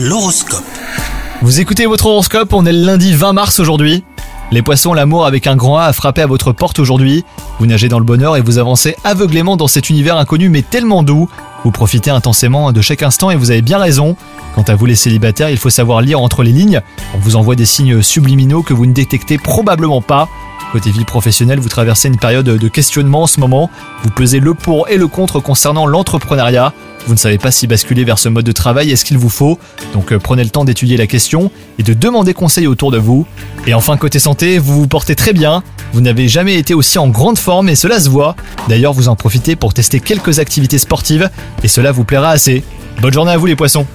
L'horoscope. Vous écoutez votre horoscope, on est le lundi 20 mars aujourd'hui. Les poissons, l'amour avec un grand A a frappé à votre porte aujourd'hui. Vous nagez dans le bonheur et vous avancez aveuglément dans cet univers inconnu mais tellement doux. Vous profitez intensément de chaque instant et vous avez bien raison. Quant à vous les célibataires, il faut savoir lire entre les lignes. On vous envoie des signes subliminaux que vous ne détectez probablement pas. Côté vie professionnelle, vous traversez une période de questionnement en ce moment. Vous pesez le pour et le contre concernant l'entrepreneuriat. Vous ne savez pas si basculer vers ce mode de travail est ce qu'il vous faut. Donc euh, prenez le temps d'étudier la question et de demander conseil autour de vous. Et enfin côté santé, vous vous portez très bien. Vous n'avez jamais été aussi en grande forme et cela se voit. D'ailleurs, vous en profitez pour tester quelques activités sportives et cela vous plaira assez. Bonne journée à vous les poissons